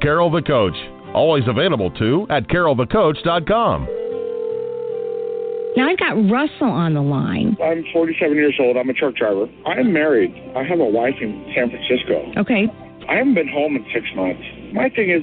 Carol the Coach, always available too at carolthecoach.com. Now I've got Russell on the line. I'm 47 years old. I'm a truck driver. I'm married. I have a wife in San Francisco. Okay. I haven't been home in six months. My thing is,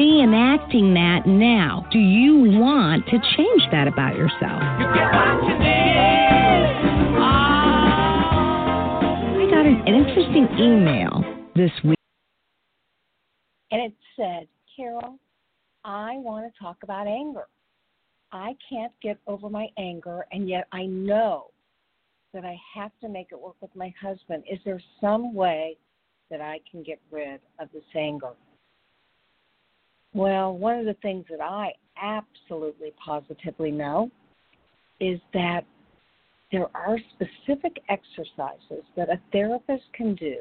reenacting that now. Do you want to change that about yourself? I got an, an interesting email this week. and it said, Carol, I want to talk about anger. I can't get over my anger, and yet I know that I have to make it work with my husband. Is there some way that I can get rid of this anger? Well, one of the things that I absolutely positively know is that there are specific exercises that a therapist can do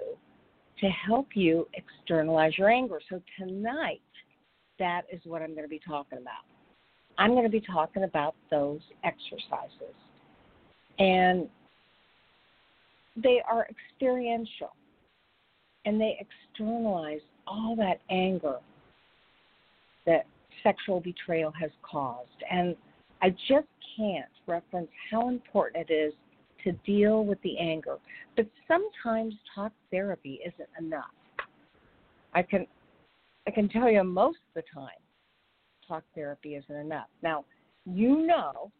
to help you externalize your anger. So tonight, that is what I'm going to be talking about. I'm going to be talking about those exercises. And they are experiential and they externalize all that anger that sexual betrayal has caused. And I just can't reference how important it is to deal with the anger. But sometimes talk therapy isn't enough. I can I can tell you most of the time talk therapy isn't enough. Now, you know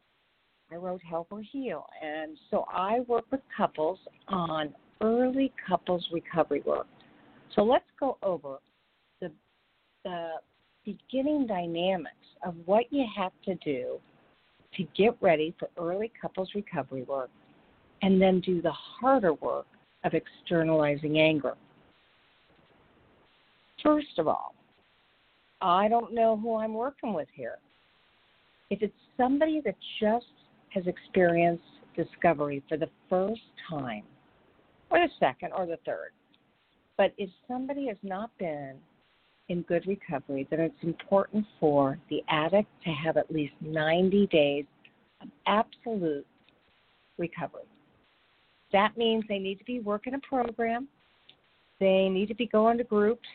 I wrote Help Her Heal and so I work with couples on early couples recovery work. So let's go over the the beginning dynamics of what you have to do to get ready for early couples recovery work and then do the harder work of externalizing anger. First of all, I don't know who I'm working with here. If it's somebody that just has experienced discovery for the first time, or the second, or the third, but if somebody has not been in good recovery, then it's important for the addict to have at least 90 days of absolute recovery. That means they need to be working a program, they need to be going to groups,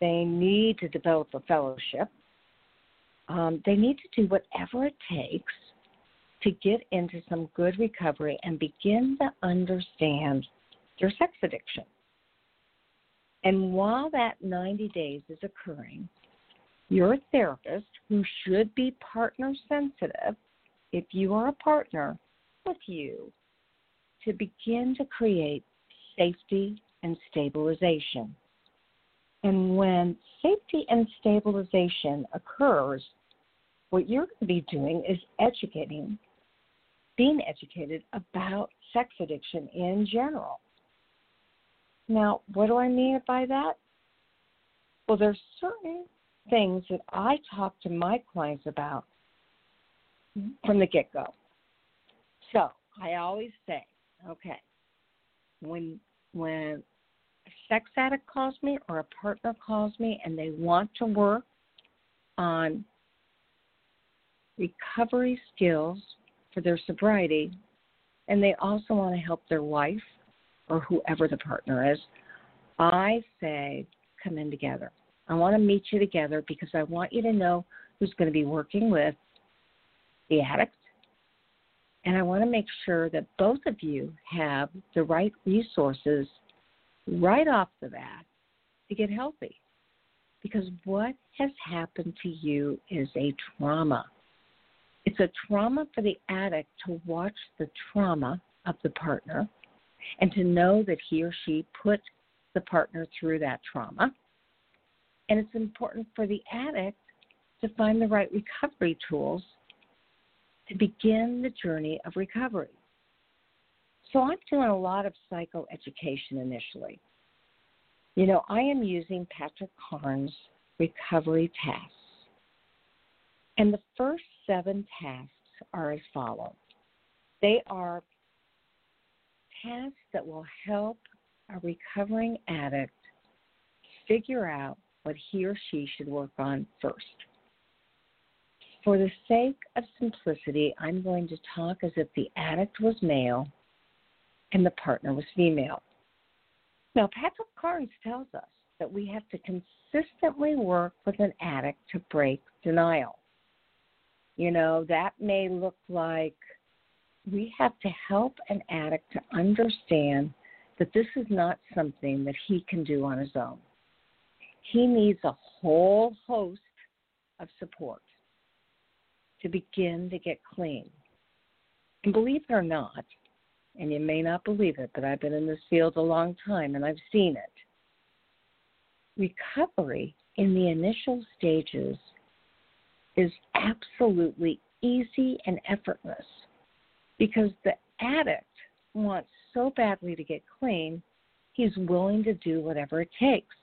they need to develop a fellowship, um, they need to do whatever it takes to get into some good recovery and begin to understand their sex addiction. And while that 90 days is occurring, your therapist, who should be partner sensitive, if you are a partner with you, to begin to create safety and stabilization. And when safety and stabilization occurs, what you're going to be doing is educating, being educated about sex addiction in general. Now, what do I mean by that? Well, there's certain things that I talk to my clients about from the get go. So I always say, okay, when when a sex addict calls me or a partner calls me and they want to work on recovery skills for their sobriety, and they also want to help their wife or whoever the partner is, I say come in together. I want to meet you together because I want you to know who's going to be working with the addict. And I want to make sure that both of you have the right resources right off the bat to get healthy. Because what has happened to you is a trauma. It's a trauma for the addict to watch the trauma of the partner and to know that he or she put the partner through that trauma. And it's important for the addict to find the right recovery tools to begin the journey of recovery. So I'm doing a lot of psychoeducation initially. You know, I am using Patrick Carnes' recovery tasks. And the first seven tasks are as follows they are tasks that will help a recovering addict figure out what he or she should work on first. For the sake of simplicity, I'm going to talk as if the addict was male and the partner was female. Now, Patrick Carnes tells us that we have to consistently work with an addict to break denial. You know, that may look like we have to help an addict to understand that this is not something that he can do on his own. He needs a whole host of support to begin to get clean. And believe it or not, and you may not believe it, but I've been in this field a long time and I've seen it. Recovery in the initial stages is absolutely easy and effortless because the addict wants so badly to get clean, he's willing to do whatever it takes.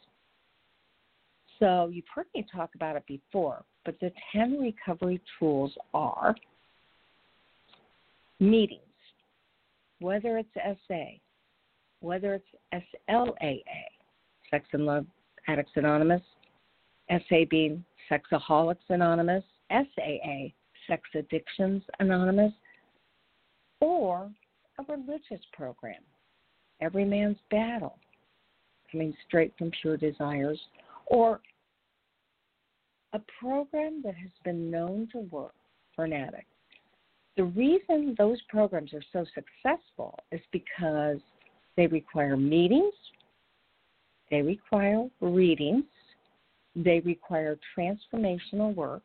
So you've heard me talk about it before, but the 10 recovery tools are meetings, whether it's SA, whether it's SLAA, Sex and Love Addicts Anonymous, SA being Sexaholics Anonymous, SAA, Sex Addictions Anonymous, or a religious program, Every Man's Battle, coming straight from Pure Desires, or a program that has been known to work for an addict. The reason those programs are so successful is because they require meetings, they require readings, they require transformational work,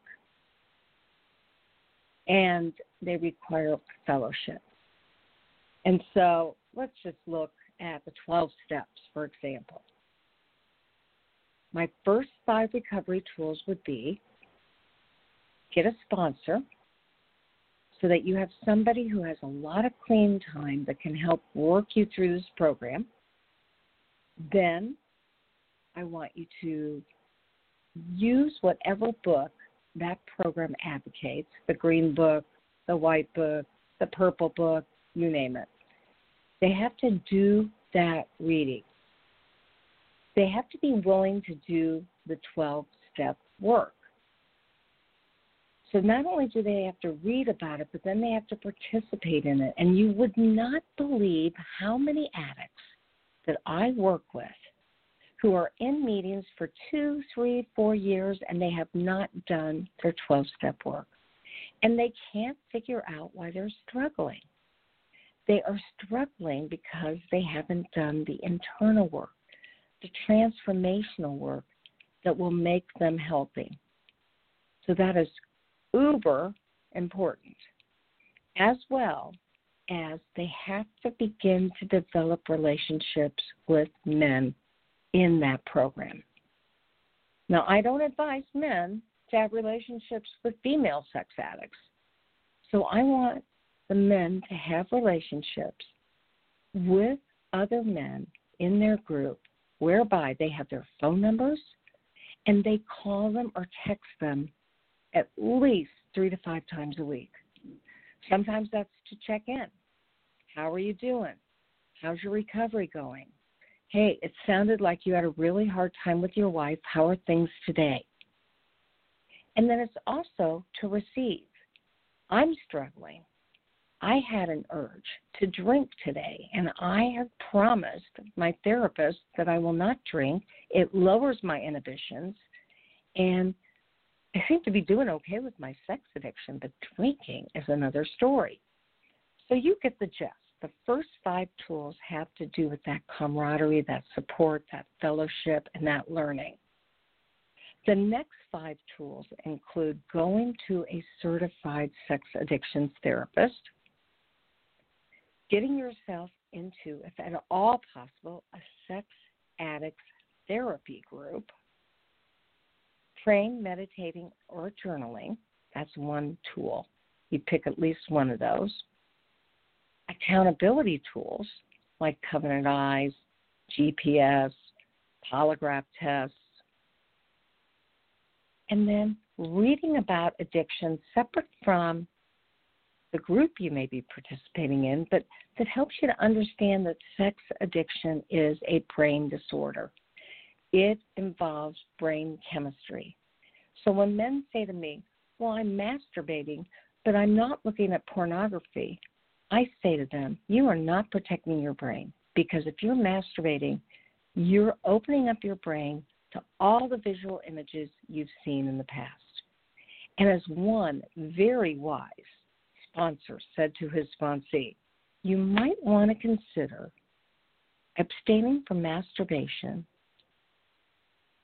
and they require fellowship. And so let's just look at the 12 steps, for example. My first five recovery tools would be get a sponsor so that you have somebody who has a lot of clean time that can help work you through this program. Then I want you to use whatever book that program advocates the green book, the white book, the purple book, you name it. They have to do that reading. They have to be willing to do the 12 step work. So not only do they have to read about it, but then they have to participate in it. And you would not believe how many addicts that I work with who are in meetings for two, three, four years and they have not done their 12 step work. And they can't figure out why they're struggling. They are struggling because they haven't done the internal work, the transformational work that will make them healthy. So that is uber important, as well as they have to begin to develop relationships with men in that program. Now, I don't advise men to have relationships with female sex addicts. So I want the men to have relationships with other men in their group whereby they have their phone numbers and they call them or text them at least three to five times a week. Sometimes that's to check in. How are you doing? How's your recovery going? Hey, it sounded like you had a really hard time with your wife. How are things today? And then it's also to receive. I'm struggling. I had an urge to drink today, and I have promised my therapist that I will not drink. It lowers my inhibitions, and I seem to be doing okay with my sex addiction, but drinking is another story. So you get the gist. The first five tools have to do with that camaraderie, that support, that fellowship, and that learning. The next five tools include going to a certified sex addictions therapist, getting yourself into, if at all possible, a sex addicts therapy group, praying, meditating, or journaling. That's one tool. You pick at least one of those. Accountability tools like Covenant Eyes, GPS, polygraph tests, and then reading about addiction separate from the group you may be participating in, but that helps you to understand that sex addiction is a brain disorder. It involves brain chemistry. So when men say to me, Well, I'm masturbating, but I'm not looking at pornography, I say to them, You are not protecting your brain because if you're masturbating, you're opening up your brain to all the visual images you've seen in the past. And as one very wise sponsor said to his sponsee, you might want to consider abstaining from masturbation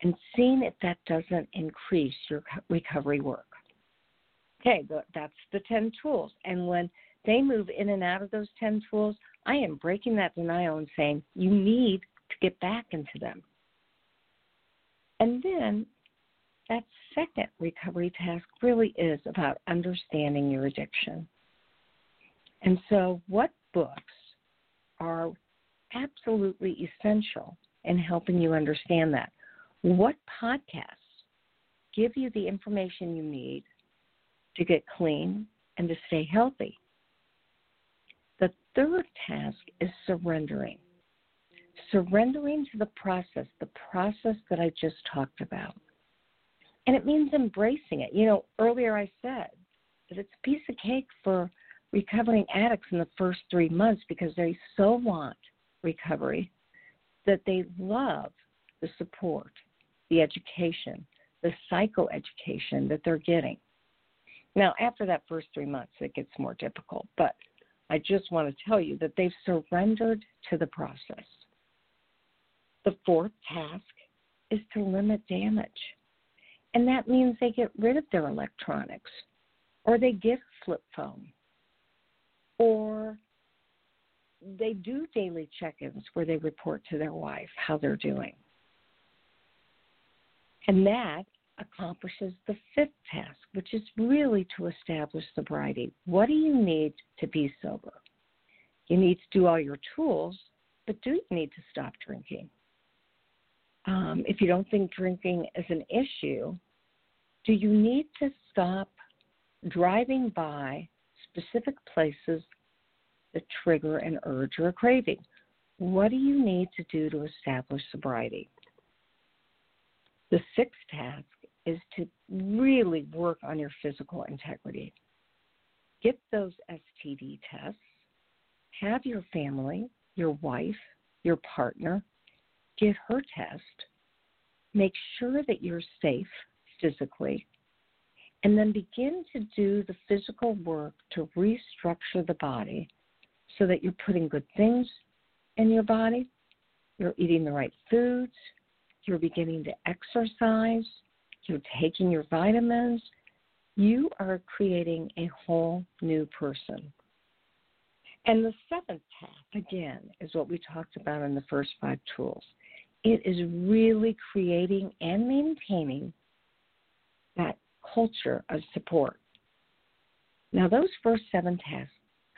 and seeing if that doesn't increase your recovery work. Okay, that's the 10 tools. And when they move in and out of those 10 tools, I am breaking that denial and saying, you need to get back into them. And then that second recovery task really is about understanding your addiction. And so, what books are absolutely essential in helping you understand that? What podcasts give you the information you need to get clean and to stay healthy? The third task is surrendering. Surrendering to the process, the process that I just talked about. And it means embracing it. You know, earlier I said that it's a piece of cake for recovering addicts in the first three months because they so want recovery that they love the support, the education, the psychoeducation that they're getting. Now, after that first three months, it gets more difficult, but I just want to tell you that they've surrendered to the process. The fourth task is to limit damage. And that means they get rid of their electronics or they get a flip phone or they do daily check ins where they report to their wife how they're doing. And that accomplishes the fifth task, which is really to establish sobriety. What do you need to be sober? You need to do all your tools, but do you need to stop drinking? Um, if you don't think drinking is an issue, do you need to stop driving by specific places that trigger an urge or a craving. What do you need to do to establish sobriety? The sixth task is to really work on your physical integrity. Get those STD tests. Have your family, your wife, your partner, get her test. Make sure that you're safe physically and then begin to do the physical work to restructure the body so that you're putting good things in your body, you're eating the right foods, you're beginning to exercise, you're taking your vitamins, you are creating a whole new person. And the seventh task, again, is what we talked about in the first five tools. It is really creating and maintaining culture of support. Now, those first seven tasks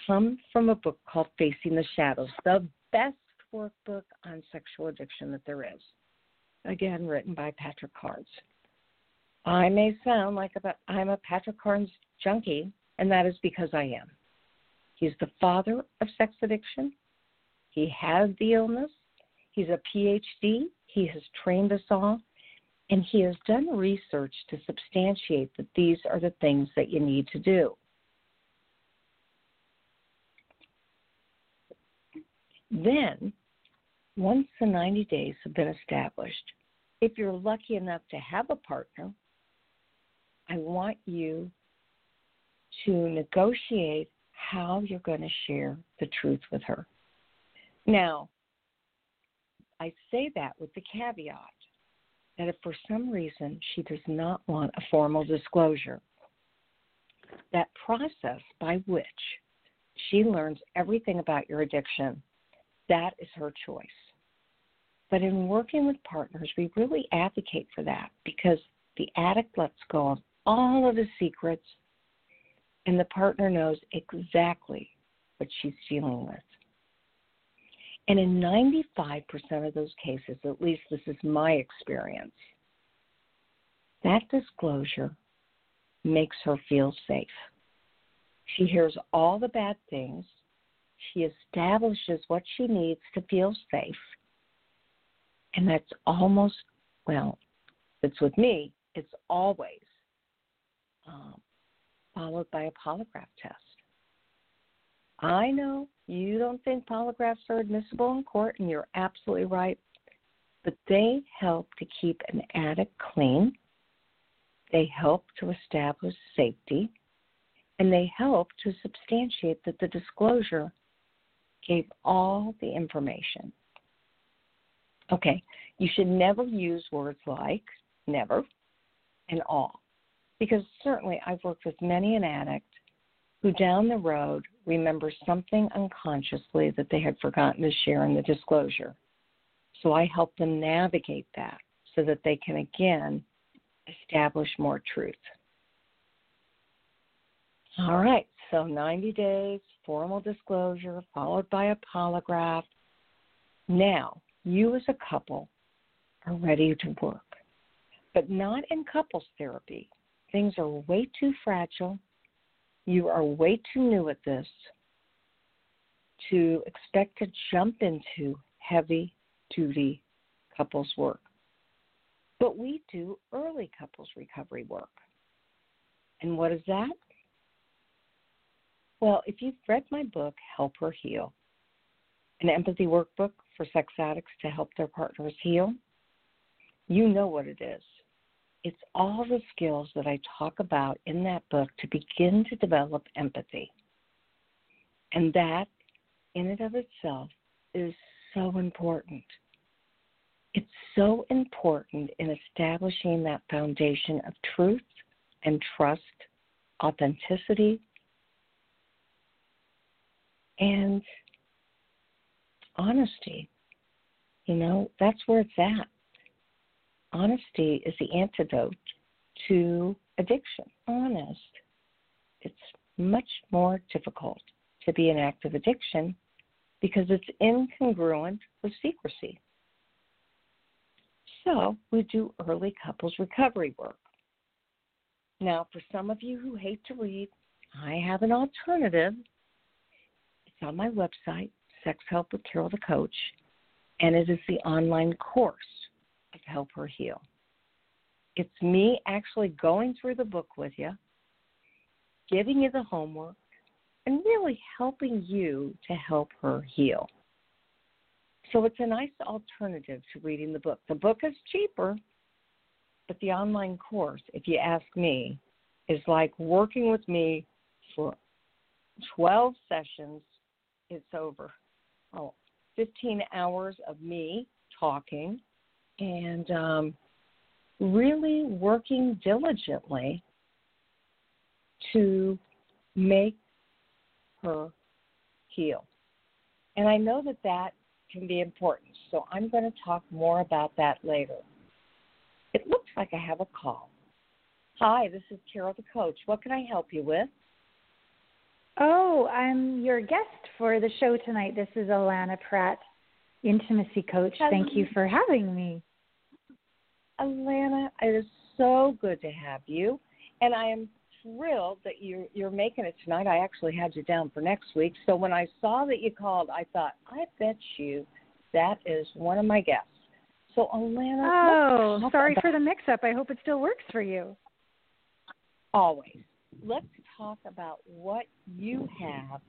come from a book called Facing the Shadows, the best workbook on sexual addiction that there is. Again, written by Patrick Carnes. I may sound like I'm a Patrick Carnes junkie, and that is because I am. He's the father of sex addiction. He has the illness. He's a PhD. He has trained us all. And he has done research to substantiate that these are the things that you need to do. Then, once the 90 days have been established, if you're lucky enough to have a partner, I want you to negotiate how you're going to share the truth with her. Now, I say that with the caveat that if for some reason she does not want a formal disclosure, that process by which she learns everything about your addiction, that is her choice. But in working with partners, we really advocate for that because the addict lets go of all of the secrets and the partner knows exactly what she's dealing with. And in 95% of those cases, at least this is my experience, that disclosure makes her feel safe. She hears all the bad things. She establishes what she needs to feel safe. And that's almost, well, it's with me, it's always um, followed by a polygraph test. I know you don't think polygraphs are admissible in court, and you're absolutely right, but they help to keep an addict clean. They help to establish safety, and they help to substantiate that the disclosure gave all the information. Okay, you should never use words like never and all, because certainly I've worked with many an addict who down the road remember something unconsciously that they had forgotten to share in the disclosure. So I help them navigate that so that they can again establish more truth. All right, so 90 days, formal disclosure, followed by a polygraph. Now, you as a couple are ready to work, but not in couples therapy. Things are way too fragile you are way too new at this to expect to jump into heavy duty couples work. But we do early couples recovery work. And what is that? Well, if you've read my book, Help Her Heal, an empathy workbook for sex addicts to help their partners heal, you know what it is. It's all the skills that I talk about in that book to begin to develop empathy. And that, in and of itself, is so important. It's so important in establishing that foundation of truth and trust, authenticity, and honesty. You know, that's where it's at honesty is the antidote to addiction. Honest. It's much more difficult to be an active addiction because it's incongruent with secrecy. So we do early couples recovery work. Now, for some of you who hate to read, I have an alternative. It's on my website, Sex Help with Carol the Coach, and it is the online course help her heal. It's me actually going through the book with you, giving you the homework, and really helping you to help her heal. So it's a nice alternative to reading the book. The book is cheaper, but the online course, if you ask me, is like working with me for 12 sessions. It's over. Oh, 15 hours of me talking and um, really working diligently to make her heal. And I know that that can be important, so I'm going to talk more about that later. It looks like I have a call. Hi, this is Carol the coach. What can I help you with? Oh, I'm your guest for the show tonight. This is Allana Pratt, intimacy coach. Thank you for having me. Allana, it is so good to have you, and I am thrilled that you're you're making it tonight. I actually had you down for next week, so when I saw that you called, I thought, I bet you that is one of my guests. So, Allana. Oh, sorry for the mix up. I hope it still works for you. Always. Let's talk about what you have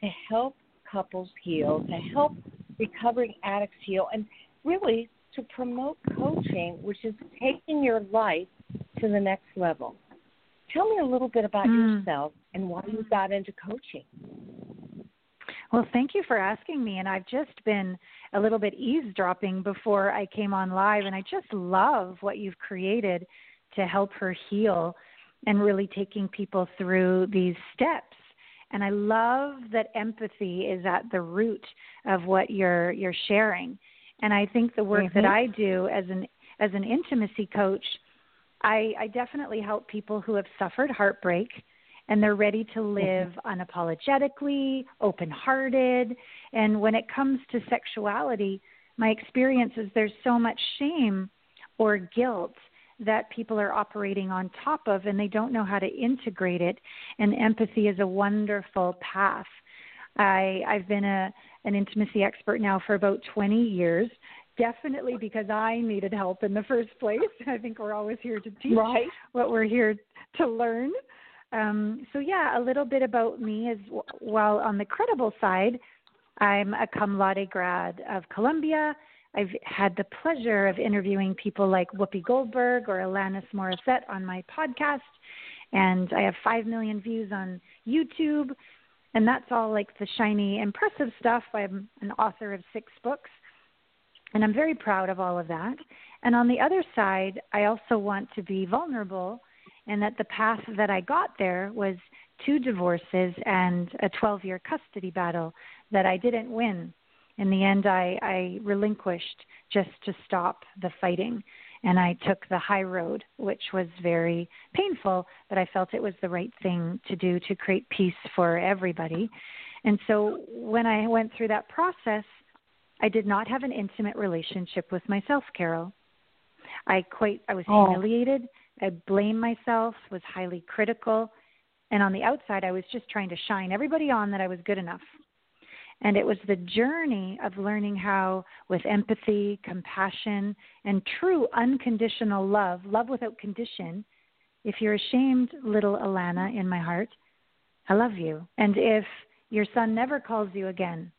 to help couples heal, to help recovering addicts heal, and really to promote coaching, which is taking your life to the next level. Tell me a little bit about mm. yourself and why you got into coaching. Well, thank you for asking me. And I've just been a little bit eavesdropping before I came on live, and I just love what you've created to help her heal and really taking people through these steps. And I love that empathy is at the root of what you're you're sharing. And I think the work mm-hmm. that I do as an as an intimacy coach, I, I definitely help people who have suffered heartbreak and they're ready to mm-hmm. live unapologetically, open hearted. And when it comes to sexuality, my experience is there's so much shame or guilt that people are operating on top of and they don't know how to integrate it and empathy is a wonderful path i i've been a an intimacy expert now for about 20 years definitely because i needed help in the first place i think we're always here to teach right. what we're here to learn um, so yeah a little bit about me is while on the credible side i'm a cum laude grad of columbia I've had the pleasure of interviewing people like Whoopi Goldberg or Alanis Morissette on my podcast, and I have 5 million views on YouTube. And that's all like the shiny, impressive stuff. I'm an author of six books, and I'm very proud of all of that. And on the other side, I also want to be vulnerable, and that the path that I got there was two divorces and a 12 year custody battle that I didn't win in the end, I, I relinquished just to stop the fighting. And I took the high road, which was very painful, but I felt it was the right thing to do to create peace for everybody. And so when I went through that process, I did not have an intimate relationship with myself, Carol. I quite I was oh. humiliated. I blamed myself, was highly critical, and on the outside I was just trying to shine everybody on that I was good enough. And it was the journey of learning how, with empathy, compassion, and true unconditional love, love without condition, if you're ashamed, little Allana, in my heart, I love you. And if your son never calls you again,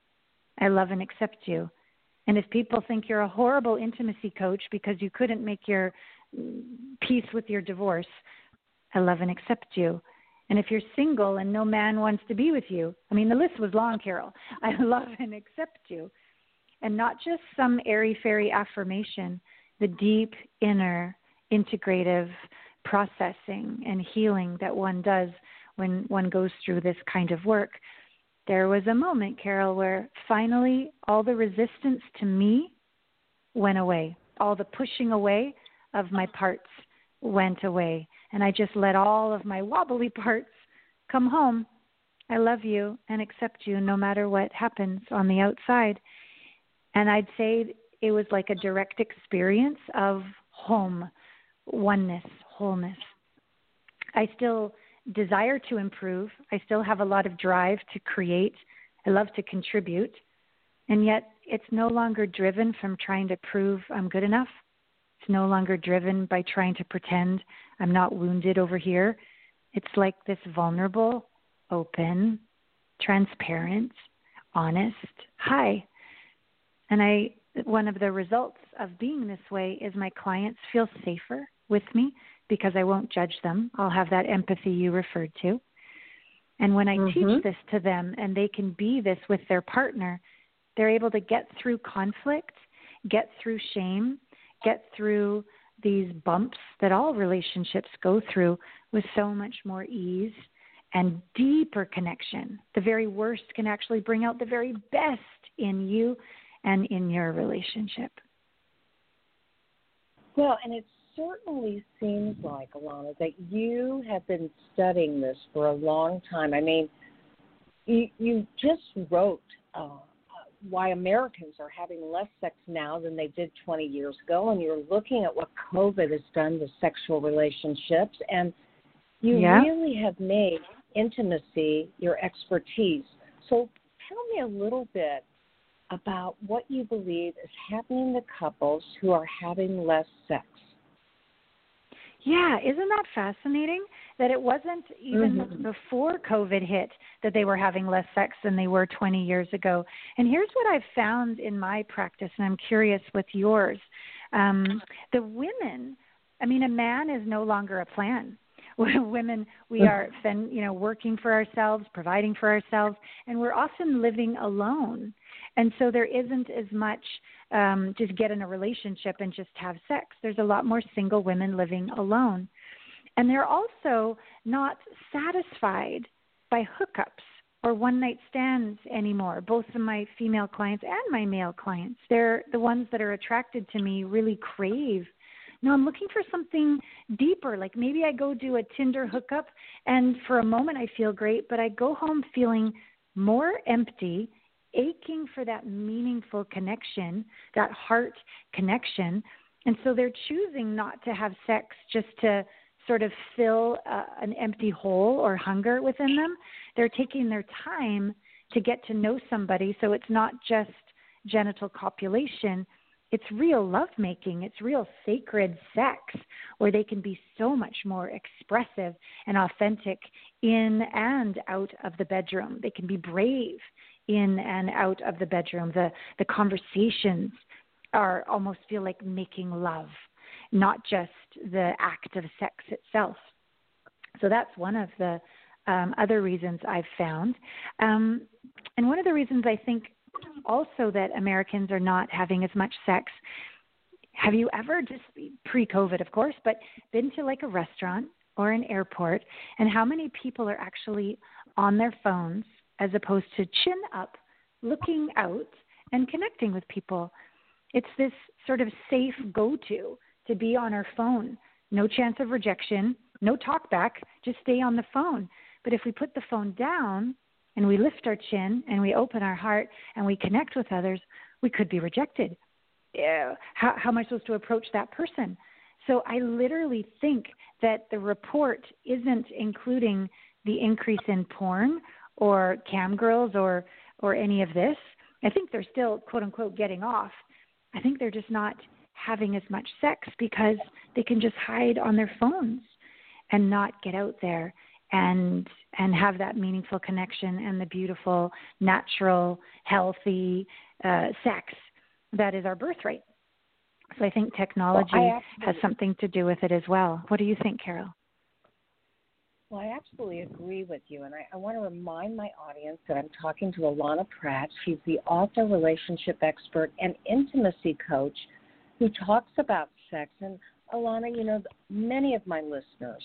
I love and accept you. And if people think you're a horrible intimacy coach because you couldn't make your mm, peace with your divorce, I love and accept you. And if you're single and no man wants to be with you, I mean, the list was long, Carol. I love and accept you. And not just some airy fairy affirmation, the deep inner integrative processing and healing that one does when one goes through this kind of work. There was a moment, Carol, where finally all the resistance to me went away, all the pushing away of my parts went away and I just let all of my wobbly parts come home. I love you and accept you no matter what happens on the outside. And I'd say it was like a direct experience of home, oneness, wholeness. I still desire to improve. I still have a lot of drive to create. I love to contribute. And yet, it's no longer driven from trying to prove I'm good enough. It's no longer driven by trying to pretend I'm not wounded over here. It's like this vulnerable, open, transparent, honest hi. And I one of the results of being this way is my clients feel safer with me because I won't judge them. I'll have that empathy you referred to. And when I mm-hmm. teach this to them and they can be this with their partner, they're able to get through conflict, get through shame, get through these bumps that all relationships go through with so much more ease and deeper connection. The very worst can actually bring out the very best in you and in your relationship. Well, and it certainly seems like, Allana, that you have been studying this for a long time. I mean, you, you just wrote uh, why Americans are having less sex now than they did 20 years ago, and you're looking at what COVID has done to sexual relationships, and you yeah. really have made intimacy your expertise. So tell me a little bit about what you believe is happening to couples who are having less sex. Yeah, isn't that fascinating? That it wasn't even mm-hmm. before COVID hit that they were having less sex than they were 20 years ago. And here's what I've found in my practice, and I'm curious with yours. Um, the women, I mean, a man is no longer a plan. women we are you know working for ourselves providing for ourselves and we're often living alone and so there isn't as much um, just get in a relationship and just have sex. There's a lot more single women living alone. And they're also not satisfied by hookups or one night stands anymore. Both of my female clients and my male clients, they're the ones that are attracted to me really crave. No, I'm looking for something deeper. Like maybe I go do a Tinder hookup and for a moment I feel great, but I go home feeling more empty aching for that meaningful connection, that heart connection. And so they're choosing not to have sex just to sort of fill uh, an empty hole or hunger within them. They're taking their time to get to know somebody. So it's not just genital copulation, it's real lovemaking, it's real sacred sex where they can be so much more expressive and authentic in and out of the bedroom. They can be brave in and out of the bedroom. The the conversations are almost feel like making love, not just the act of sex itself. So that's one of the um, other reasons I've found. Um, and one of the reasons I think also that Americans are not having as much sex. Have you ever, just pre COVID, of course, but been to like a restaurant or an airport, and how many people are actually on their phones as opposed to chin up, looking out and connecting with people. It's this sort of safe go to to be on our phone. No chance of rejection, no talk back, just stay on the phone. But if we put the phone down and we lift our chin and we open our heart and we connect with others, we could be rejected. How, how am I supposed to approach that person? So I literally think that the report isn't including the increase in porn or cam girls or or any of this. I think they're still quote unquote getting off. I think they're just not having as much sex because they can just hide on their phones and not get out there and and have that meaningful connection and the beautiful natural healthy uh, sex that is our birthright so i think technology well, I has something to do with it as well what do you think carol well, I absolutely agree with you. And I, I want to remind my audience that I'm talking to Allana Pratt. She's the author, relationship expert, and intimacy coach who talks about sex. And Allana, you know, many of my listeners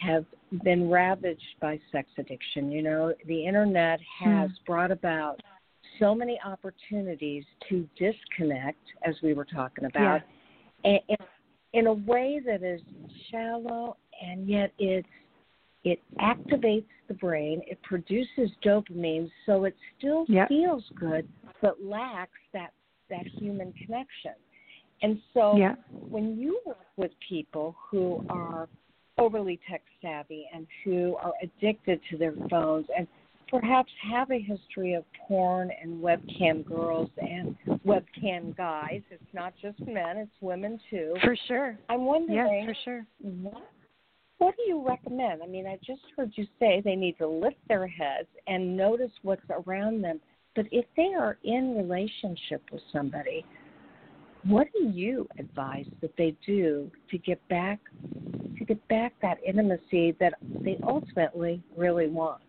have been ravaged by sex addiction. You know, the internet has mm. brought about so many opportunities to disconnect, as we were talking about, yeah. in, in a way that is shallow and yet it's it activates the brain, it produces dopamine, so it still yep. feels good, but lacks that that human connection. And so yep. when you work with people who are overly tech savvy and who are addicted to their phones and perhaps have a history of porn and webcam girls and webcam guys. It's not just men, it's women too. For sure. I'm wondering yes, for sure. what what do you recommend? I mean, I just heard you say they need to lift their heads and notice what's around them. But if they are in relationship with somebody, what do you advise that they do to get back to get back that intimacy that they ultimately really want?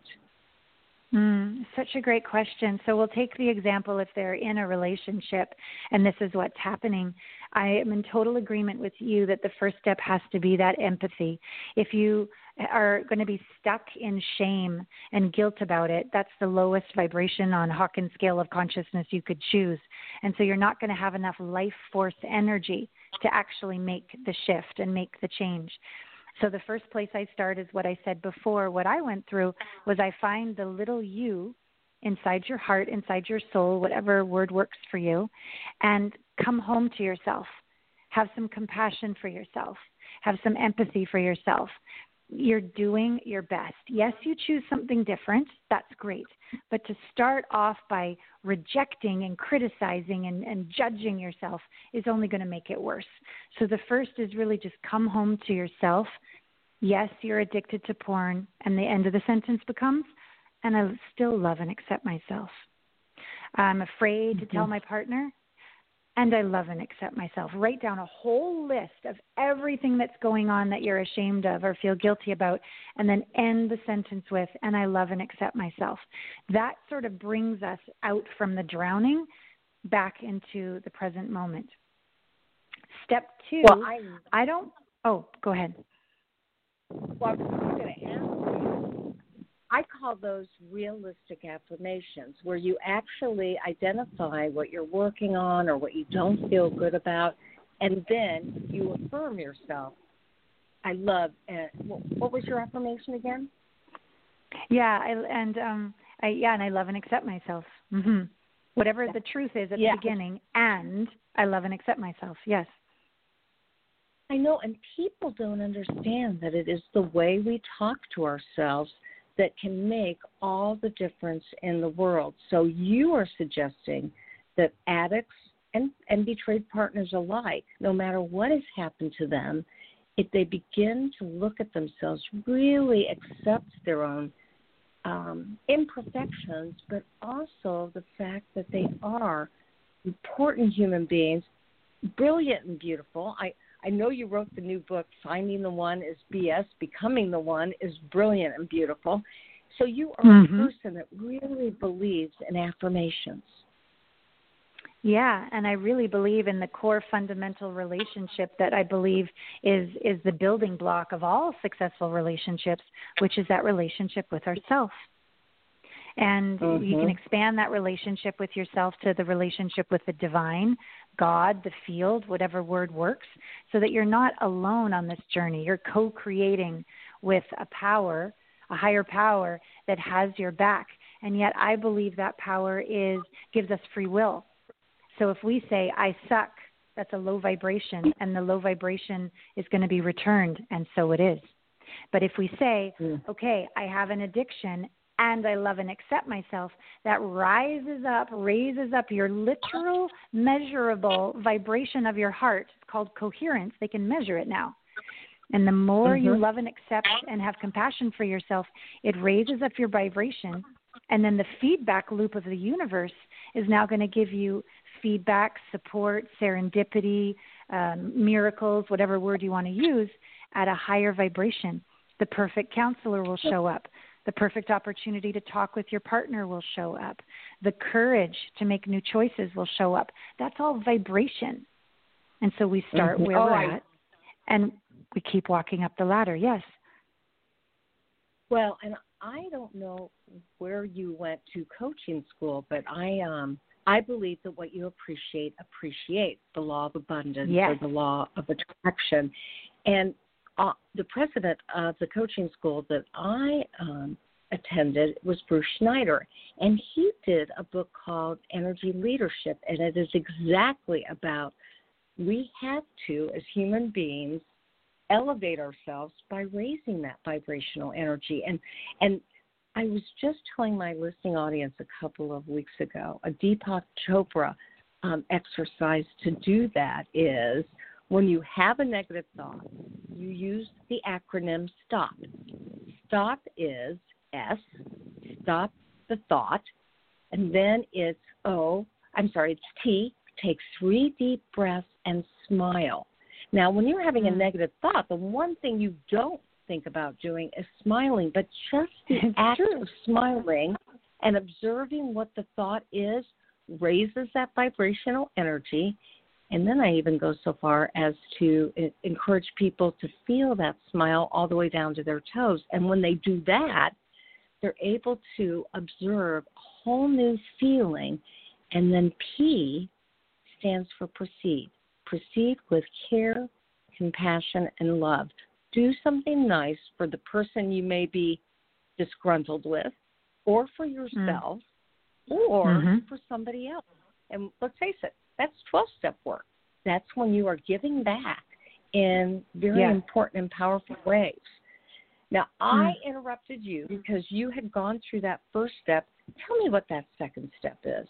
Mm, such a great question. So we'll take the example if they're in a relationship and this is what's happening. I am in total agreement with you that the first step has to be that empathy. If you are going to be stuck in shame and guilt about it, that's the lowest vibration on Hawkins scale of consciousness you could choose. And so you're not going to have enough life force energy to actually make the shift and make the change. So the first place I start is what I said before. What I went through was I find the little you inside your heart, inside your soul, whatever word works for you, and come home to yourself. Have some compassion for yourself. Have some empathy for yourself. You're doing your best. Yes, you choose something different. That's great. But to start off by rejecting and criticizing and, and judging yourself is only going to make it worse. So the first is really just come home to yourself. Yes, you're addicted to porn. And the end of the sentence becomes, and I still love and accept myself. I'm afraid mm-hmm. to tell mm-hmm. my partner and I love and accept myself. Write down a whole list of everything that's going on that you're ashamed of or feel guilty about, and then end the sentence with, and I love and accept myself. That sort of brings us out from the drowning back into the present moment. Step two, well, I, I don't, oh, go ahead. Well, I was going to ask I call those realistic affirmations where you actually identify what you're working on or what you don't feel good about, and then you affirm yourself. I love. Uh, what was your affirmation again? Yeah, I, and um, I, yeah, and I love and accept myself. Mm-hmm. Whatever the truth is at yeah. the beginning, and I love and accept myself. Yes. I know, and people don't understand that it is the way we talk to ourselves that can make all the difference in the world. So you are suggesting that addicts and, and betrayed partners alike, no matter what has happened to them, if they begin to look at themselves, really accept their own um, imperfections, but also the fact that they are important human beings, brilliant and beautiful. I, I know you wrote the new book, Finding the One is BS, Becoming the One is Brilliant and Beautiful. So you are mm-hmm. a person that really believes in affirmations. Yeah, and I really believe in the core fundamental relationship that I believe is is the building block of all successful relationships, which is that relationship with ourselves. And mm-hmm. you can mm-hmm. expand that relationship with yourself to the relationship with the divine, God, the field, whatever word works, so that you're not alone on this journey. You're co creating with a power, a higher power that has your back. And yet I believe that power is gives us free will. So if we say, I suck, that's a low vibration, and the low vibration is going to be returned, and so it is. But if we say, mm. okay, I have an addiction and I love and accept myself, that rises up, raises up your literal, measurable vibration of your heart. It's called coherence. They can measure it now. And the more mm-hmm. you love and accept and have compassion for yourself, it raises up your vibration. And then the feedback loop of the universe is now going to give you feedback, support, serendipity, um, miracles, whatever word you want to use, at a higher vibration. The perfect counselor will show up. The perfect opportunity to talk with your partner will show up. The courage to make new choices will show up. That's all vibration. And so we start mm-hmm. where oh, we're I... at and we keep walking up the ladder. Yes. Well, and I don't know where you went to coaching school, but I um I believe that what you appreciate appreciates the law of abundance yes. or the law of attraction. And uh, the president of the coaching school that I um, attended was Bruce Schneider, and he did a book called Energy Leadership, and it is exactly about we have to, as human beings, elevate ourselves by raising that vibrational energy. And and I was just telling my listening audience a couple of weeks ago, a Deepak Chopra um, exercise to do that is when you have a negative thought, you use the acronym STOP. STOP is S, stop the thought, and then it's O, I'm sorry, it's T. Take three deep breaths and smile. Now, when you're having a hmm. negative thought, the one thing you don't think about doing is smiling, but just the act of smiling and observing what the thought is raises that vibrational energy and then I even go so far as to encourage people to feel that smile all the way down to their toes. And when they do that, they're able to observe a whole new feeling. And then P stands for proceed. Proceed with care, compassion, and love. Do something nice for the person you may be disgruntled with, or for yourself, mm. or mm-hmm. for somebody else. And let's face it, that's 12 step work. That's when you are giving back in very important and powerful ways. Now, I interrupted you because you had gone through that first step. Tell me what that second step is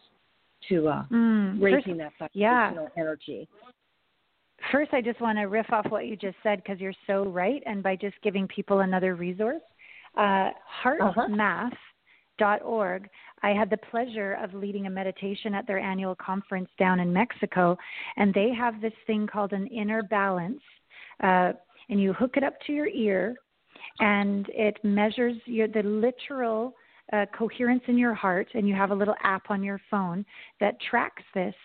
to uh, Mm, raising first- that yeah. energy. First, I just want to riff off what you just said because you're so right, and by just giving people another resource, uh, Uh-huh. I had the pleasure of leading a meditation at their annual conference down in Mexico, and they have this thing called an inner balance, uh, and you hook it up to your ear, and it measures your the literal uh, coherence in your heart, and you have a little app on your phone that tracks this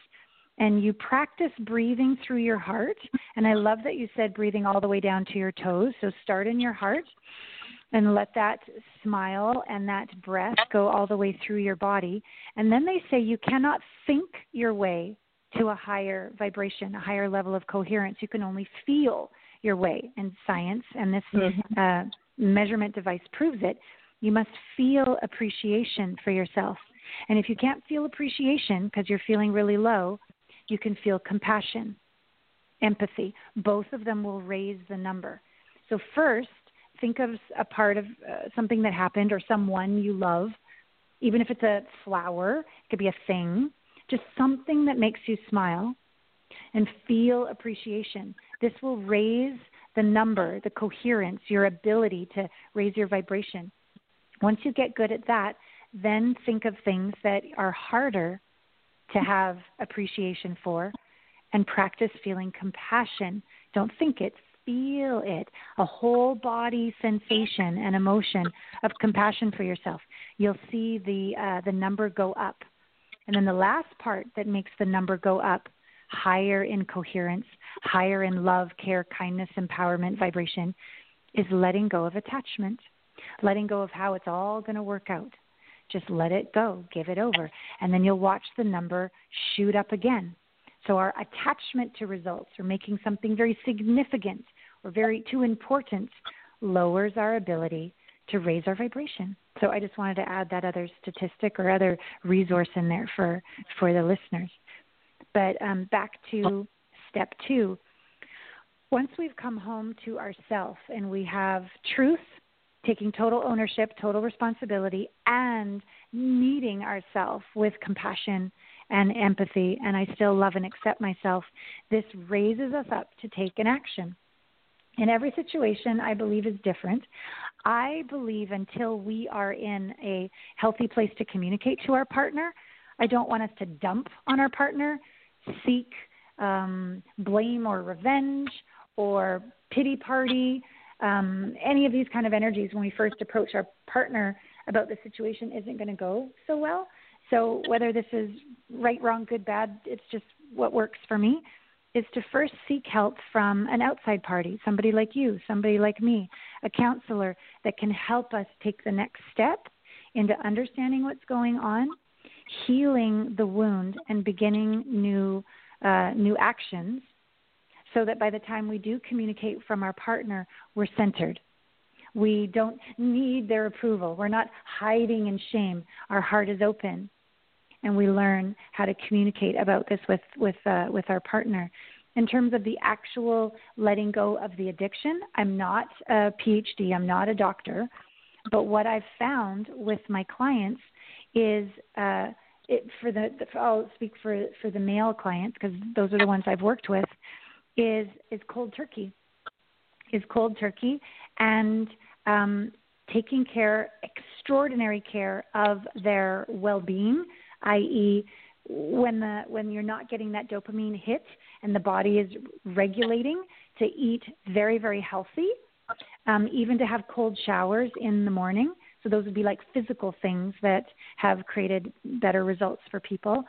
and you practice breathing through your heart. And I love that you said breathing all the way down to your toes. So start in your heart and let that smile and that breath go all the way through your body. And then they say you cannot think your way to a higher vibration, a higher level of coherence. You can only feel your way. And science and this uh, measurement device proves it. You must feel appreciation for yourself. And if you can't feel appreciation because you're feeling really low, you can feel compassion, empathy. Both of them will raise the number. So, first, think of a part of uh, something that happened or someone you love, even if it's a flower, it could be a thing, just something that makes you smile and feel appreciation. This will raise the number, the coherence, your ability to raise your vibration. Once you get good at that, then think of things that are harder to have appreciation for and practice feeling compassion. Don't think it, feel it. A whole body sensation and emotion of compassion for yourself. You'll see the uh, the number go up. And then the last part that makes the number go up higher in coherence, higher in love, care, kindness, empowerment, vibration is letting go of attachment, letting go of how it's all going to work out. Just let it go, give it over, and then you'll watch the number shoot up again. So our attachment to results or making something very significant or very too important lowers our ability to raise our vibration. So I just wanted to add that other statistic or other resource in there for for the listeners. But um, back to step two. Once we've come home to ourself and we have truth, taking total ownership, total responsibility, and meeting ourself with compassion and empathy, and I still love and accept myself, this raises us up to take an action. And every situation, I believe, is different. I believe until we are in a healthy place to communicate to our partner, I don't want us to dump on our partner, seek um, blame or revenge or pity party um, any of these kind of energies when we first approach our partner about the situation isn't going to go so well. So whether this is right, wrong, good, bad, it's just what works for me is to first seek help from an outside party, somebody like you, somebody like me, a counselor that can help us take the next step into understanding what's going on, healing the wound, and beginning new uh, new actions so that by the time we do communicate from our partner, we're centered. We don't need their approval. We're not hiding in shame. Our heart is open, and we learn how to communicate about this with with uh, with our partner. In terms of the actual letting go of the addiction, I'm not a PhD. I'm not a doctor, but what I've found with my clients is. Uh, it, for the, I'll speak for for the male clients because those are the ones I've worked with is is cold turkey, is cold turkey, and um, taking care, extraordinary care of their well-being, i.e., when the when you're not getting that dopamine hit and the body is regulating to eat very very healthy, um, even to have cold showers in the morning. So those would be like physical things that have created better results for people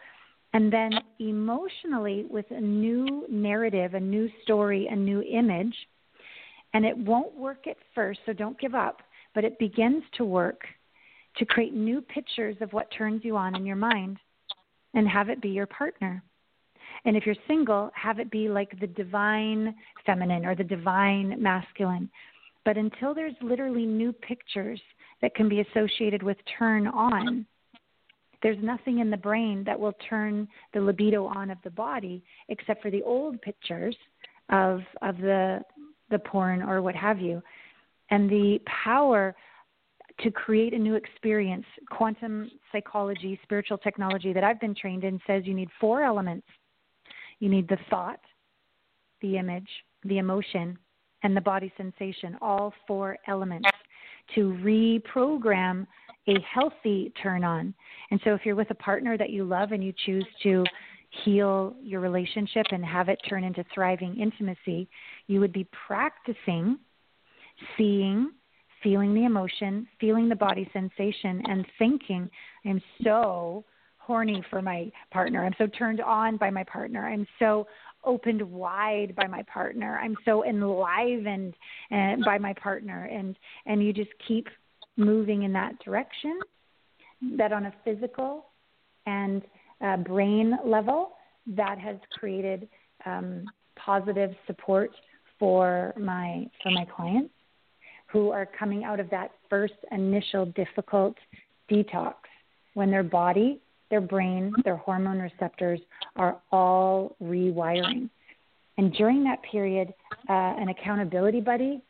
and then emotionally with a new narrative, a new story, a new image. And it won't work at first, so don't give up, but it begins to work to create new pictures of what turns you on in your mind and have it be your partner. And if you're single, have it be like the divine feminine or the divine masculine. But until there's literally new pictures that can be associated with turn on, there's nothing in the brain that will turn the libido on of the body except for the old pictures of of the the porn or what have you and the power to create a new experience. Quantum psychology, spiritual technology that I've been trained in says you need four elements you need the thought, the image, the emotion, and the body sensation, all four elements to reprogram a healthy turn on. And so if you're with a partner that you love and you choose to heal your relationship and have it turn into thriving intimacy, you would be practicing seeing, feeling the emotion, feeling the body sensation, and thinking, I'm so horny for my partner. I'm so turned on by my partner. I'm so opened wide by my partner. I'm so enlivened uh, by my partner. And, and you just keep moving in that direction, that on a physical and uh, brain level, that has created um, positive support for my for my clients who are coming out of that first initial difficult detox when their body, their brain, their hormone receptors are all rewiring. And during that period, uh, an accountability buddy,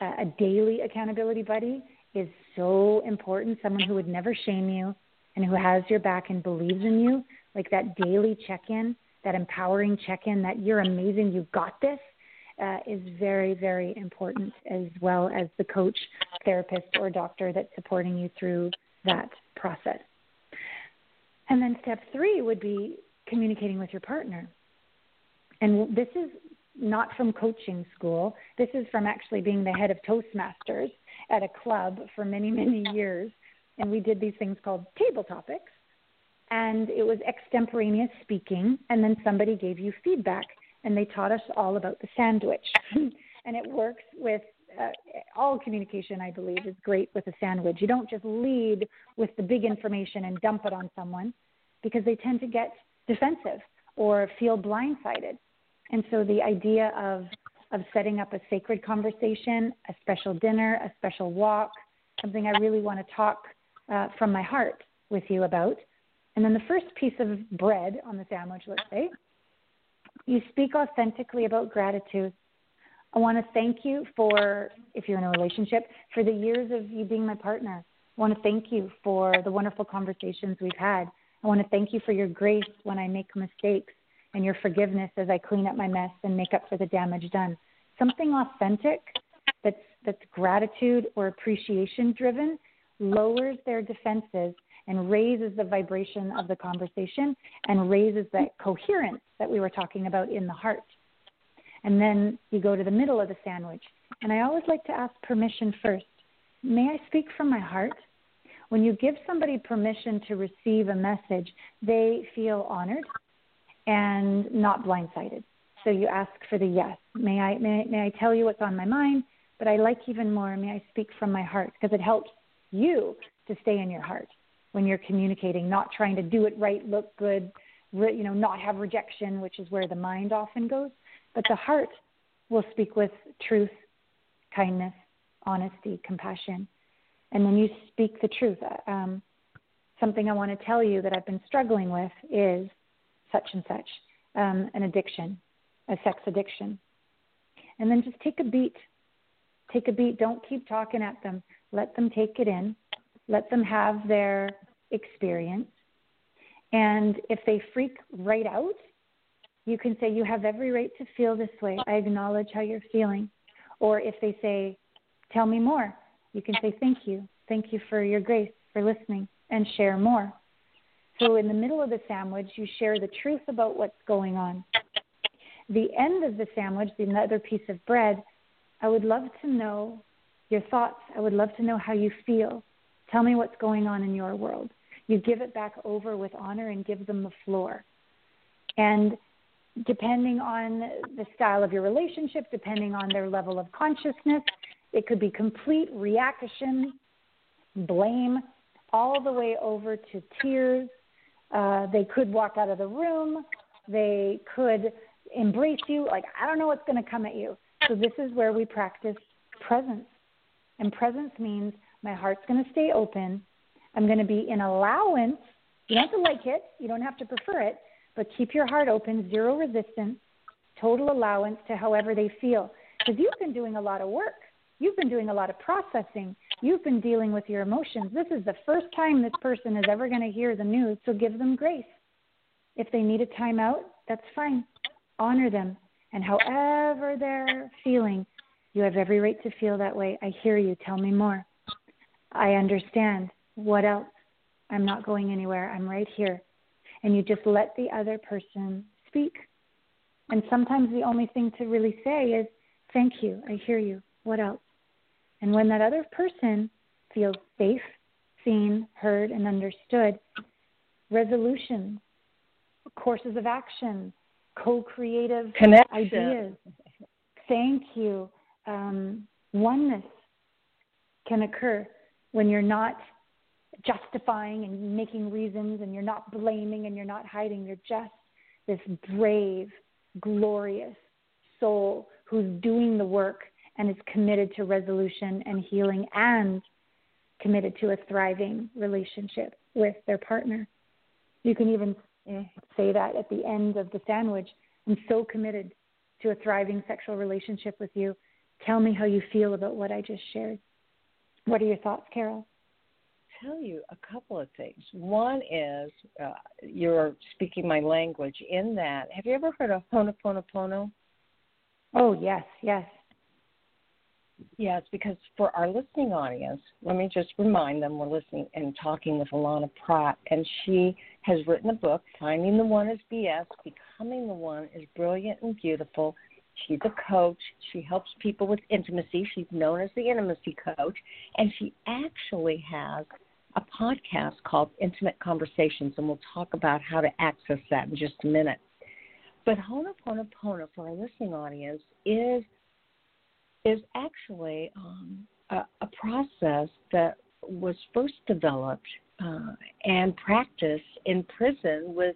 uh, a daily accountability buddy, is so important. Someone who would never shame you and who has your back and believes in you, like that daily check in, that empowering check in that you're amazing, you got this, uh, is very, very important, as well as the coach, therapist, or doctor that's supporting you through that process. And then step three would be communicating with your partner. And this is not from coaching school. This is from actually being the head of Toastmasters at a club for many, many years. And we did these things called table topics. And it was extemporaneous speaking, and then somebody gave you feedback and they taught us all about the sandwich. and it works with uh, all communication, I believe, is great with a sandwich. You don't just lead with the big information and dump it on someone because they tend to get defensive or feel blindsided. And so the idea of of setting up a sacred conversation, a special dinner, a special walk, something I really want to talk uh, from my heart with you about. And then the first piece of bread on the sandwich, let's say, you speak authentically about gratitude. I want to thank you for, if you're in a relationship, for the years of you being my partner. I want to thank you for the wonderful conversations we've had. I want to thank you for your grace when I make mistakes and your forgiveness as I clean up my mess and make up for the damage done. Something authentic that's that's gratitude or appreciation driven lowers their defenses and raises the vibration of the conversation and raises that coherence that we were talking about in the heart. And then you go to the middle of the sandwich. And I always like to ask permission first. May I speak from my heart? When you give somebody permission to receive a message, they feel honored and not blindsided. So you ask for the yes. May I, may, may I tell you what's on my mind? But I like even more, may I speak from my heart? Because it helps you to stay in your heart when you're communicating, not trying to do it right, look good, re, you know, not have rejection, which is where the mind often goes. But the heart will speak with truth, kindness, honesty, compassion. And when you speak the truth, uh, um, something I want to tell you that I've been struggling with is such and such, um, an addiction, a sex addiction. And then just take a beat. Take a beat. Don't keep talking at them. Let them take it in let them have their experience. And if they freak right out, you can say, You have every right to feel this way. I acknowledge how you're feeling. Or if they say, Tell me more, you can say, Thank you. Thank you for your grace, for listening, and share more. So, in the middle of the sandwich, you share the truth about what's going on. The end of the sandwich, the other piece of bread, I would love to know your thoughts. I would love to know how you feel. Tell me what's going on in your world. You give it back over with honor and give them the floor. And depending on the style of your relationship, depending on their level of consciousness, it could be complete reaction, blame, all the way over to tears. Uh, they could walk out of the room. They could embrace you. Like, I don't know what's going to come at you. So, this is where we practice presence. And presence means my heart's going to stay open. I'm going to be in allowance. You don't have to like it, you don't have to prefer it, but keep your heart open, zero resistance, total allowance to however they feel. Because you've been doing a lot of work You've been doing a lot of processing. You've been dealing with your emotions. This is the first time this person is ever going to hear the news, so give them grace. If they need a timeout, that's fine. Honor them. And however they're feeling, you have every right to feel that way. I hear you. Tell me more. I understand. What else? I'm not going anywhere. I'm right here. And you just let the other person speak. And sometimes the only thing to really say is, Thank you. I hear you. What else? And when that other person feels safe, seen, heard, and understood, resolutions, courses of action, co creative ideas, thank you, um, oneness can occur when you're not justifying and making reasons and you're not blaming and you're not hiding. You're just this brave, glorious soul who's doing the work and is committed to resolution and healing and committed to a thriving relationship with their partner. You can even eh, say that at the end of the sandwich. I'm so committed to a thriving sexual relationship with you. Tell me how you feel about what I just shared. What are your thoughts, Carol? Tell you a couple of things. One is uh, you're speaking my language in that. Have you ever heard of Ho'oponopono? Oh, yes, yes. Yes, because for our listening audience, let me just remind them we're listening and talking with Allana Pratt, and she has written a book, Finding the One is BS, Becoming the One is Brilliant and Beautiful. She's a coach. She helps people with intimacy. She's known as the intimacy coach, and she actually has a podcast called Intimate Conversations, and we'll talk about how to access that in just a minute. But Ho'oponopono for our listening audience is is actually um, a, a, process that was first developed uh, and practiced in prison with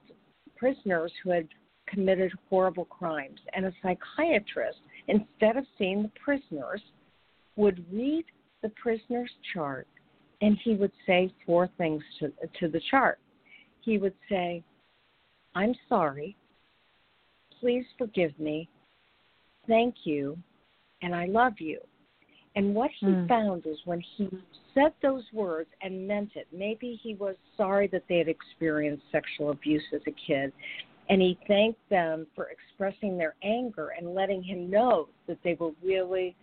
prisoners who had committed horrible crimes. And a psychiatrist, instead of seeing the prisoners, would read the prisoner's chart and he would say four things to, to the chart. He would say, I'm sorry please forgive me, thank you, and I love you. And what he mm. found is when he said those words and meant it, maybe he was sorry that they had experienced sexual abuse as a kid, and he thanked them for expressing their anger and letting him know that they were really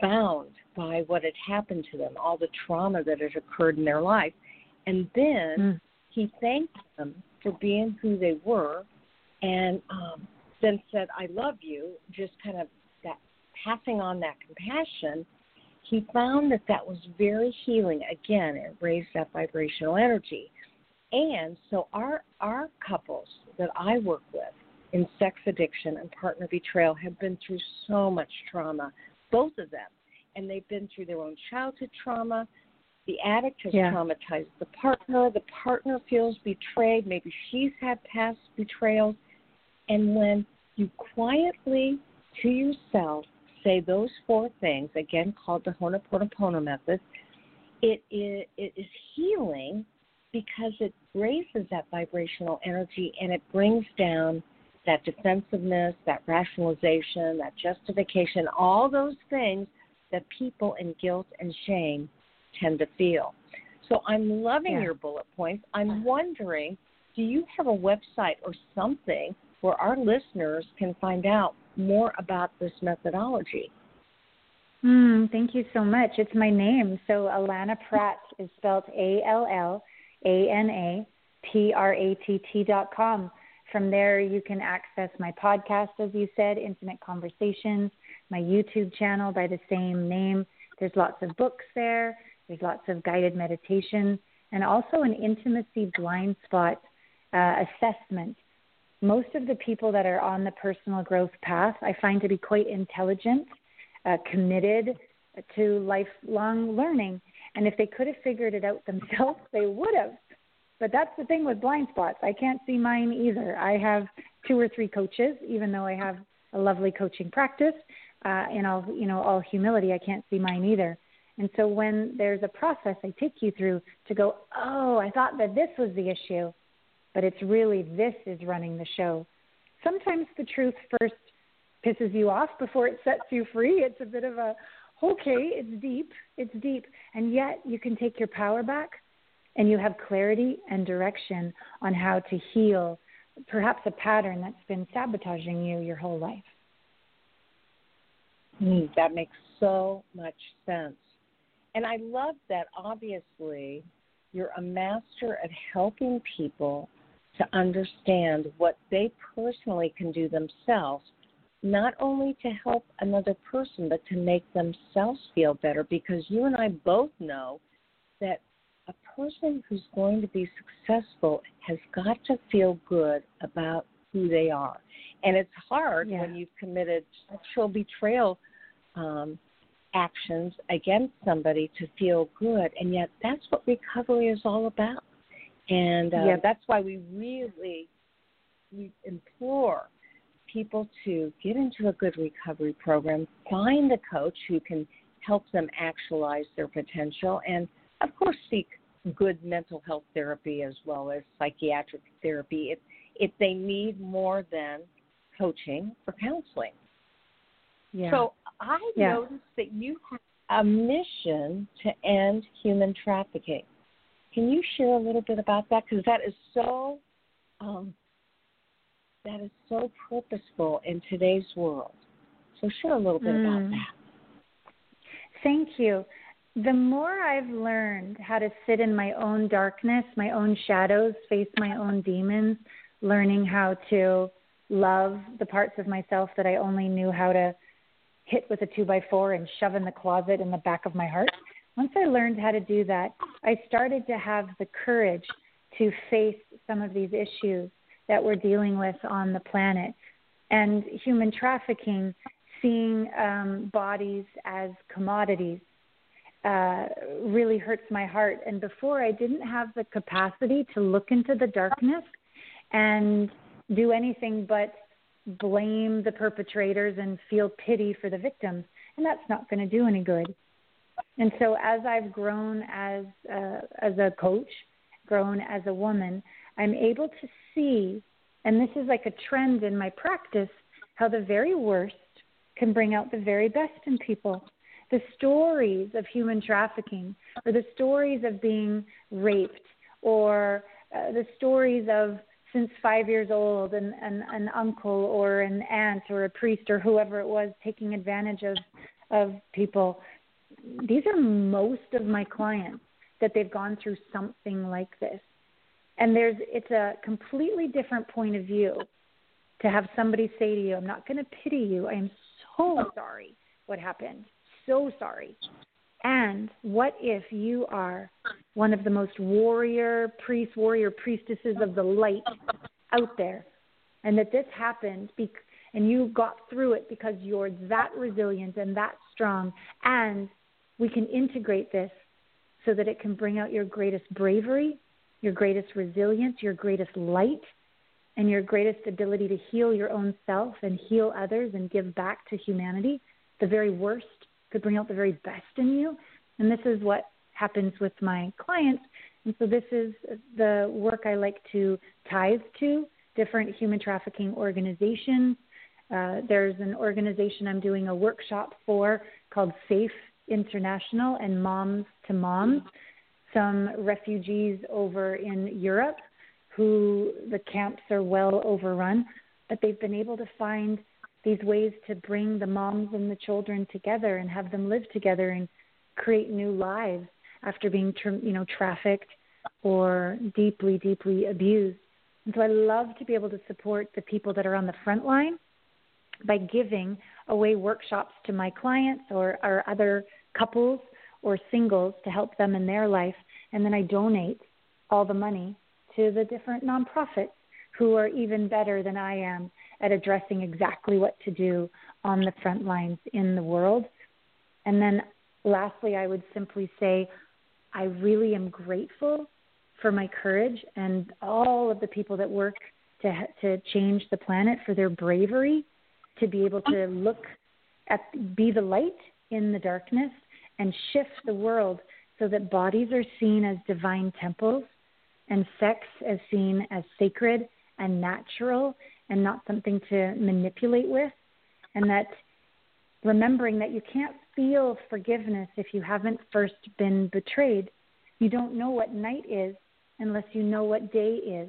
bound by what had happened to them, all the trauma that had occurred in their life. And then mm. he thanked them for being who they were and um, then said, I love you, just kind of that passing on that compassion, he found that that was very healing. Again, it raised that vibrational energy. And so our our couples that I work with in sex addiction and partner betrayal have been through so much trauma, both of them. And they've been through their own childhood trauma. The addict has yeah. traumatized the partner. The partner feels betrayed. Maybe she's had past betrayals and when you quietly to yourself say those four things, again called the Ho'oponopono method, it is, it is healing because it raises that vibrational energy and it brings down that defensiveness, that rationalization, that justification, all those things that people in guilt and shame tend to feel. So I'm loving yeah. your bullet points. I'm wondering, do you have a website or something where our listeners can find out more about this methodology. Mm, thank you so much. It's my name. So Allana Pratt is spelled A L L A N A P R A T T dot com. From there, you can access my podcast, as you said, Intimate Conversations, my YouTube channel by the same name. There's lots of books there. There's lots of guided meditation, and also an intimacy blind spot uh, assessment most of the people that are on the personal growth path I find to be quite intelligent, uh, committed to lifelong learning. And if they could have figured it out themselves, they would have. But that's the thing with blind spots. I can't see mine either. I have two or three coaches, even though I have a lovely coaching practice. Uh, in all you know, all humility, I can't see mine either. And so when there's a process I take you through to go, oh, I thought that this was the issue but it's really this is running the show. Sometimes the truth first pisses you off before it sets you free. It's a bit of a okay, it's deep, it's deep. And yet you can take your power back and you have clarity and direction on how to heal perhaps a pattern that's been sabotaging you your whole life. Mm, that makes so much sense. And I love that obviously you're a master at helping people to understand what they personally can do themselves, not only to help another person, but to make themselves feel better. Because you and I both know that a person who's going to be successful has got to feel good about who they are. And it's hard yeah. when you've committed sexual betrayal um, actions against somebody to feel good, and yet that's what recovery is all about. And uh, that's why we really we implore people to get into a good recovery program, find a coach who can help them actualize their potential, and of course seek good mental health therapy as well as psychiatric therapy if if they need more than coaching or counseling. Yeah. So I yeah. noticed that you have a mission to end human trafficking. Can you share a little bit about that? Because that is so um, that is so purposeful in today's world. So share a little bit mm. about that. Thank you. The more I've learned how to sit in my own darkness, my own shadows, face my own demons, learning how to love the parts of myself that I only knew how to hit with a two by four and shove in the closet in the back of my heart. Once I learned how to do that, I started to have the courage to face some of these issues that we're dealing with on the planet. And human trafficking, seeing um, bodies as commodities, uh, really hurts my heart. And before, I didn't have the capacity to look into the darkness and do anything but blame the perpetrators and feel pity for the victims, and that's not going to do any good. And so, as I've grown as a, as a coach, grown as a woman, I'm able to see, and this is like a trend in my practice, how the very worst can bring out the very best in people. The stories of human trafficking, or the stories of being raped, or uh, the stories of since five years old and, and an uncle or an aunt or a priest or whoever it was taking advantage of of people these are most of my clients that they've gone through something like this and there's it's a completely different point of view to have somebody say to you i'm not going to pity you. I am so sorry what happened. So sorry. And what if you are one of the most warrior priests, warrior priestesses of the light out there, and that this happened be- and you got through it because you're that resilient and that strong, and we can integrate this so that it can bring out your greatest bravery, your greatest resilience, your greatest light, and your greatest ability to heal your own self and heal others and give back to humanity, the very worst could bring out the very best in you. And this is what happens with my clients. And so this is the work I like to tithe to different human trafficking organizations. Uh, there's an organization I'm doing a workshop for called Safe International and Moms to Moms. Some refugees over in Europe who the camps are well overrun, but they've been able to find these ways to bring the moms and the children together and have them live together and create new lives after being you know trafficked or deeply deeply abused. And so i love to be able to support the people that are on the front line by giving away workshops to my clients or, or other couples or singles to help them in their life and then i donate all the money to the different nonprofits who are even better than i am at addressing exactly what to do on the front lines in the world. And then lastly, I would simply say I really am grateful for my courage and all of the people that work to to change the planet for their bravery to be able to look at be the light in the darkness and shift the world so that bodies are seen as divine temples and sex as seen as sacred and natural and not something to manipulate with. And that remembering that you can't feel forgiveness if you haven't first been betrayed. You don't know what night is unless you know what day is.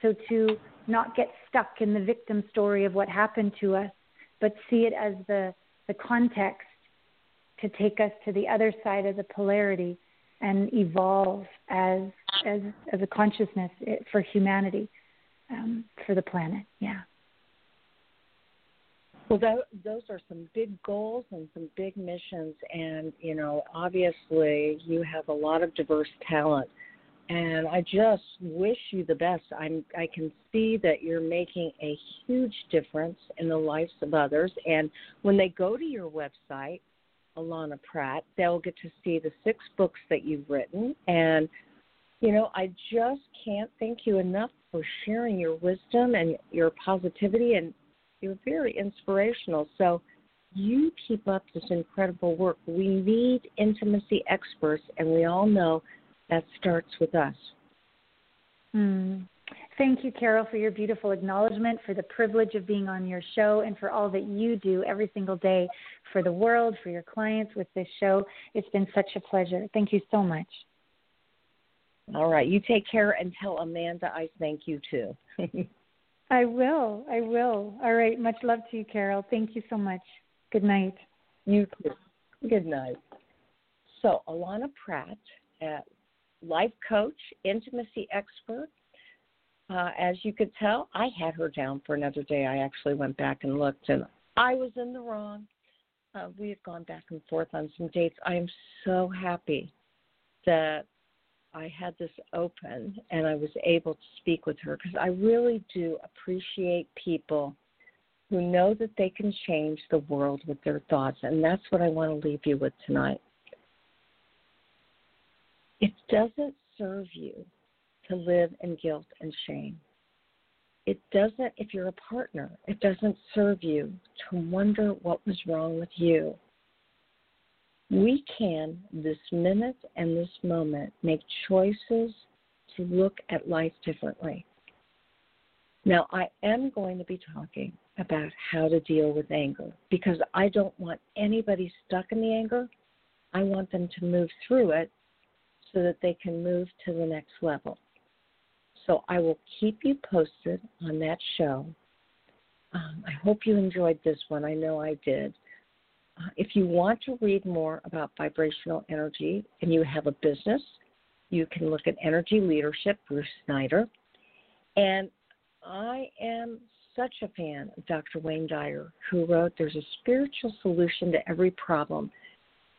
So to not get stuck in the victim story of what happened to us, but see it as the, the context to take us to the other side of the polarity and evolve as as as a consciousness eh, for humanity, um, for the planet. Yeah. Well, that, those are some big goals and some big missions, and you know, obviously, you have a lot of diverse talent, and I just wish you the best. I'm I can see that you're making a huge difference in the lives of others, and when they go to your website, Allana Pratt, they'll get to see the six books that you've written, and you know, I just can't thank you enough for sharing your wisdom and your positivity and you're very inspirational. So you keep up this incredible work. We need intimacy experts, and we all know that starts with us. Mm. Thank you, Carol, for your beautiful acknowledgement, for the privilege of being on your show, and for all that you do every single day for the world, for your clients with this show. It's been such a pleasure. Thank you so much. All right. You take care and tell Amanda I thank you too. I will. I will. All right. Much love to you, Carol. Thank you so much. Good night. You too. Good night. So, Allana Pratt, uh, life coach, intimacy expert. Uh, as you could tell, I had her down for another day. I actually went back and looked, and I was in the wrong. Uh, we have gone back and forth on some dates. I am so happy that I had this open and I was able to speak with her because I really do appreciate people who know that they can change the world with their thoughts. And that's what I want to leave you with tonight. It doesn't serve you to live in guilt and shame. It doesn't, if you're a partner, it doesn't serve you to wonder what was wrong with you we can, this minute and this moment, make choices to look at life differently. Now, I am going to be talking about how to deal with anger because I don't want anybody stuck in the anger. I want them to move through it so that they can move to the next level. So I will keep you posted on that show. Um, I hope you enjoyed this one. I know I did if you want to read more about vibrational energy and you have a business, you can look at Energy Leadership, Bruce Schneider. And I am such a fan of Dr. Wayne Dyer, who wrote There's a Spiritual Solution to Every Problem.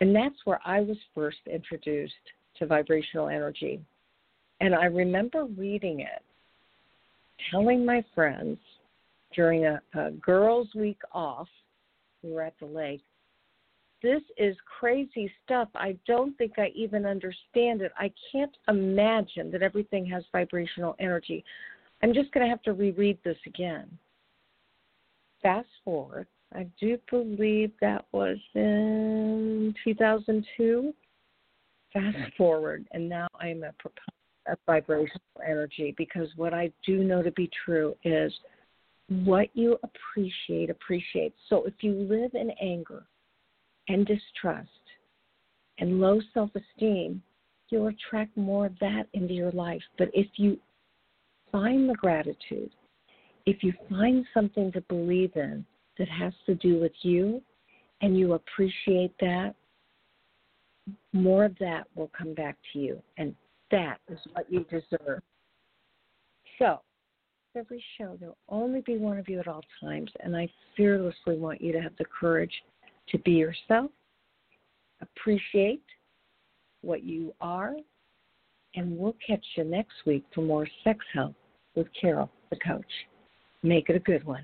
And that's where I was first introduced to vibrational energy. And I remember reading it, telling my friends during a, a girls' week off, we were at the lake, this is crazy stuff. I don't think I even understand it. I can't imagine that everything has vibrational energy. I'm just going to have to reread this again. Fast forward, I do believe that was in 2002. Fast forward, and now I'm a proponent vibrational energy because what I do know to be true is what you appreciate appreciates. So if you live in anger, and distrust and low self esteem, you'll attract more of that into your life. But if you find the gratitude, if you find something to believe in that has to do with you and you appreciate that, more of that will come back to you. And that is what you deserve. So, every show, there'll only be one of you at all times. And I fearlessly want you to have the courage to be yourself, appreciate what you are, and we'll catch you next week for more sex help with Carol, the coach. Make it a good one.